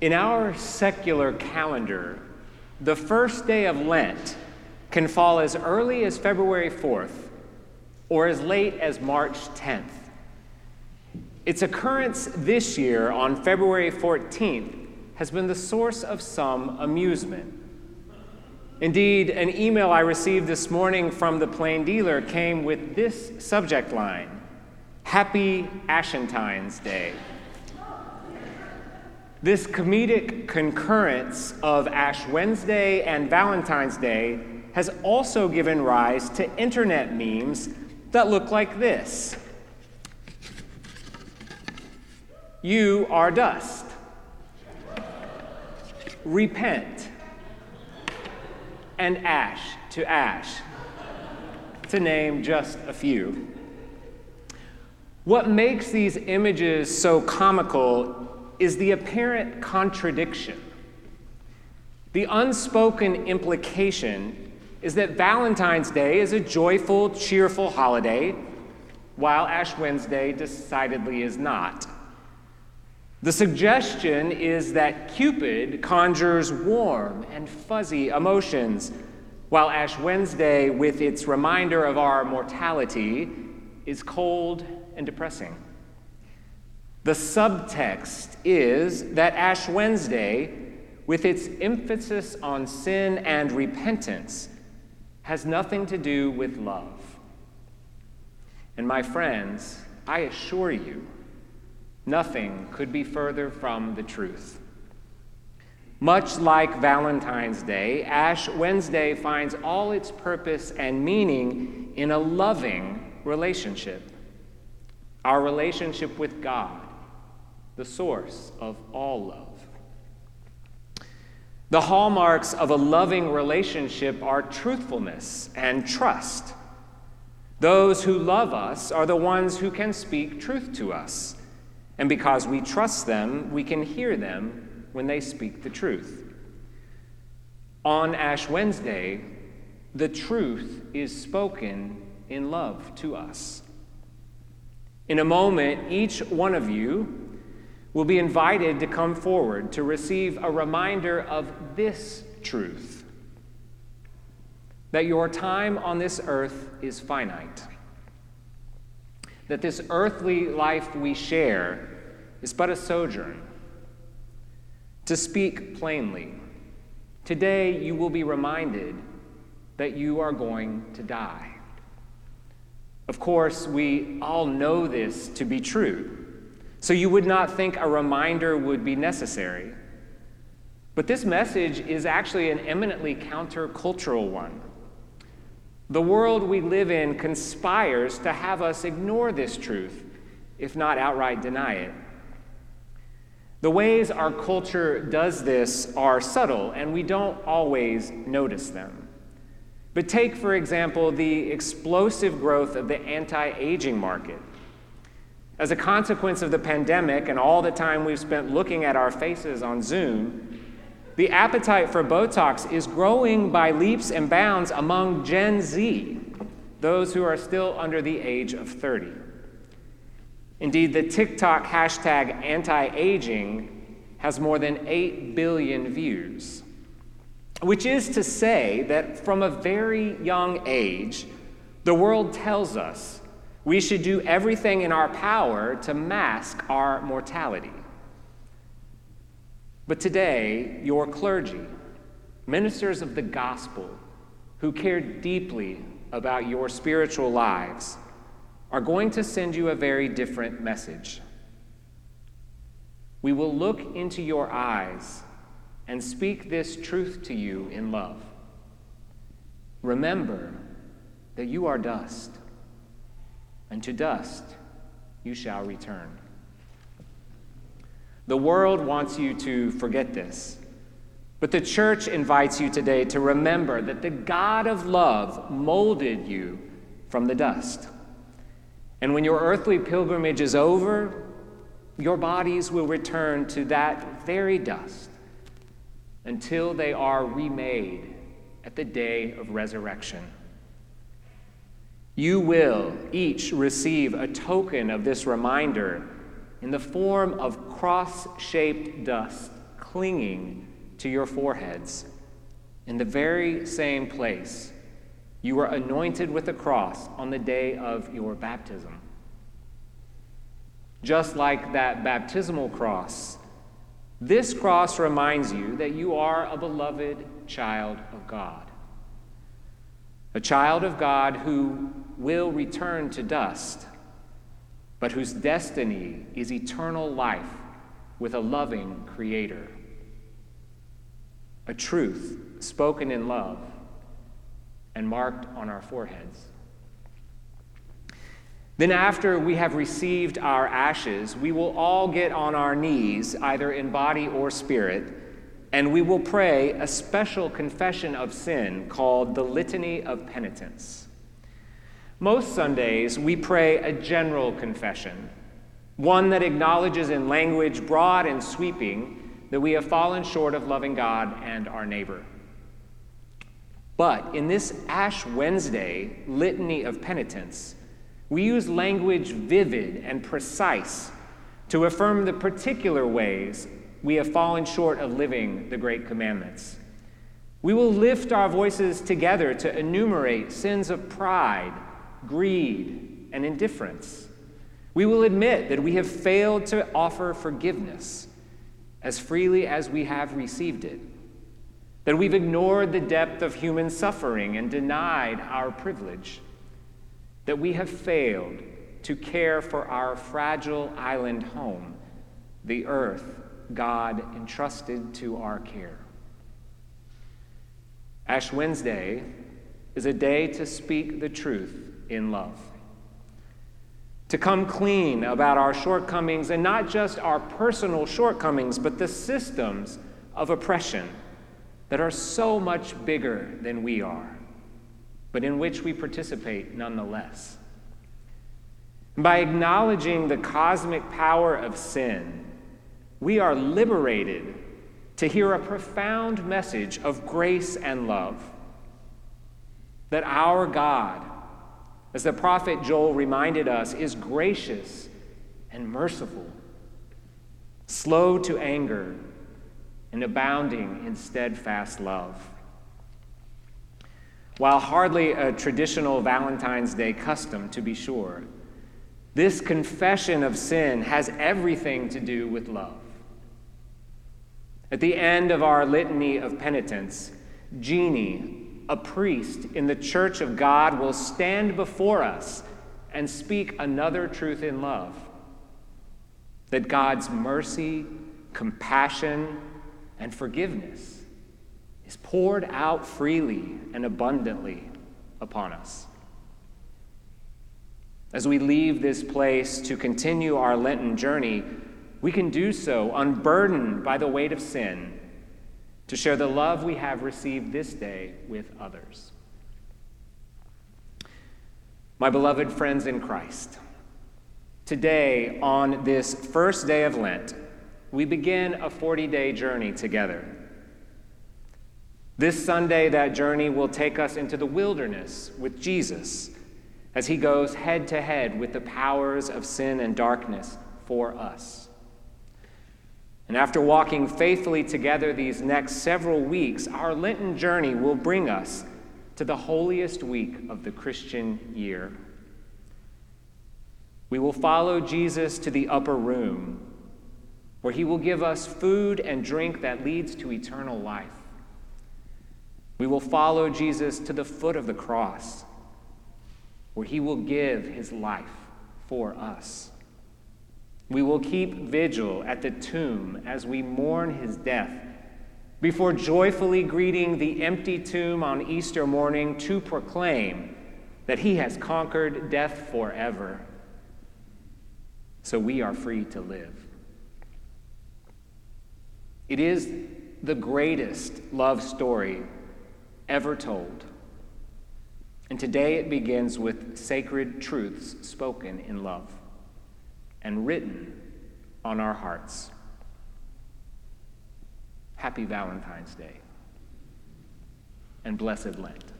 In our secular calendar, the first day of Lent can fall as early as February 4th or as late as March 10th. Its occurrence this year on February 14th has been the source of some amusement. Indeed, an email I received this morning from the Plain Dealer came with this subject line Happy Ashentine's Day. This comedic concurrence of Ash Wednesday and Valentine's Day has also given rise to internet memes that look like this You are dust. Repent. And ash to ash, to name just a few. What makes these images so comical is the apparent contradiction. The unspoken implication is that Valentine's Day is a joyful, cheerful holiday, while Ash Wednesday decidedly is not. The suggestion is that Cupid conjures warm and fuzzy emotions, while Ash Wednesday, with its reminder of our mortality, is cold and depressing. The subtext is that Ash Wednesday, with its emphasis on sin and repentance, has nothing to do with love. And my friends, I assure you, Nothing could be further from the truth. Much like Valentine's Day, Ash Wednesday finds all its purpose and meaning in a loving relationship. Our relationship with God, the source of all love. The hallmarks of a loving relationship are truthfulness and trust. Those who love us are the ones who can speak truth to us and because we trust them, we can hear them when they speak the truth. On Ash Wednesday, the truth is spoken in love to us. In a moment, each one of you will be invited to come forward to receive a reminder of this truth that your time on this earth is finite that this earthly life we share is but a sojourn. To speak plainly, today you will be reminded that you are going to die. Of course, we all know this to be true, so you would not think a reminder would be necessary. But this message is actually an eminently countercultural one. The world we live in conspires to have us ignore this truth, if not outright deny it. The ways our culture does this are subtle, and we don't always notice them. But take, for example, the explosive growth of the anti aging market. As a consequence of the pandemic and all the time we've spent looking at our faces on Zoom, the appetite for Botox is growing by leaps and bounds among Gen Z, those who are still under the age of 30. Indeed, the TikTok hashtag anti aging has more than 8 billion views, which is to say that from a very young age, the world tells us we should do everything in our power to mask our mortality. But today, your clergy, ministers of the gospel, who care deeply about your spiritual lives, are going to send you a very different message. We will look into your eyes and speak this truth to you in love. Remember that you are dust, and to dust you shall return. The world wants you to forget this. But the church invites you today to remember that the God of love molded you from the dust. And when your earthly pilgrimage is over, your bodies will return to that very dust until they are remade at the day of resurrection. You will each receive a token of this reminder in the form of cross shaped dust clinging to your foreheads. In the very same place, you were anointed with the cross on the day of your baptism. Just like that baptismal cross, this cross reminds you that you are a beloved child of God. A child of God who will return to dust, but whose destiny is eternal life with a loving Creator. A truth spoken in love and marked on our foreheads. Then, after we have received our ashes, we will all get on our knees, either in body or spirit, and we will pray a special confession of sin called the Litany of Penitence. Most Sundays, we pray a general confession, one that acknowledges in language broad and sweeping that we have fallen short of loving God and our neighbor. But in this Ash Wednesday litany of penitence, we use language vivid and precise to affirm the particular ways we have fallen short of living the great commandments. We will lift our voices together to enumerate sins of pride, greed, and indifference. We will admit that we have failed to offer forgiveness as freely as we have received it, that we've ignored the depth of human suffering and denied our privilege that we have failed to care for our fragile island home, the earth God entrusted to our care. Ash Wednesday is a day to speak the truth in love, to come clean about our shortcomings, and not just our personal shortcomings, but the systems of oppression that are so much bigger than we are but in which we participate nonetheless. By acknowledging the cosmic power of sin, we are liberated to hear a profound message of grace and love. That our God, as the prophet Joel reminded us, is gracious and merciful, slow to anger, and abounding in steadfast love. While hardly a traditional Valentine's Day custom, to be sure, this confession of sin has everything to do with love. At the end of our litany of penitence, Jeannie, a priest in the church of God, will stand before us and speak another truth in love that God's mercy, compassion, and forgiveness is poured out freely and abundantly upon us. As we leave this place to continue our Lenten journey, we can do so unburdened by the weight of sin to share the love we have received this day with others. My beloved friends in Christ, today, on this first day of Lent, we begin a 40 day journey together. This Sunday, that journey will take us into the wilderness with Jesus as he goes head to head with the powers of sin and darkness for us. And after walking faithfully together these next several weeks, our Lenten journey will bring us to the holiest week of the Christian year. We will follow Jesus to the upper room, where he will give us food and drink that leads to eternal life. We will follow Jesus to the foot of the cross, where he will give his life for us. We will keep vigil at the tomb as we mourn his death, before joyfully greeting the empty tomb on Easter morning to proclaim that he has conquered death forever. So we are free to live. It is the greatest love story ever told. And today it begins with sacred truths spoken in love and written on our hearts. Happy Valentine's Day and blessed Lent.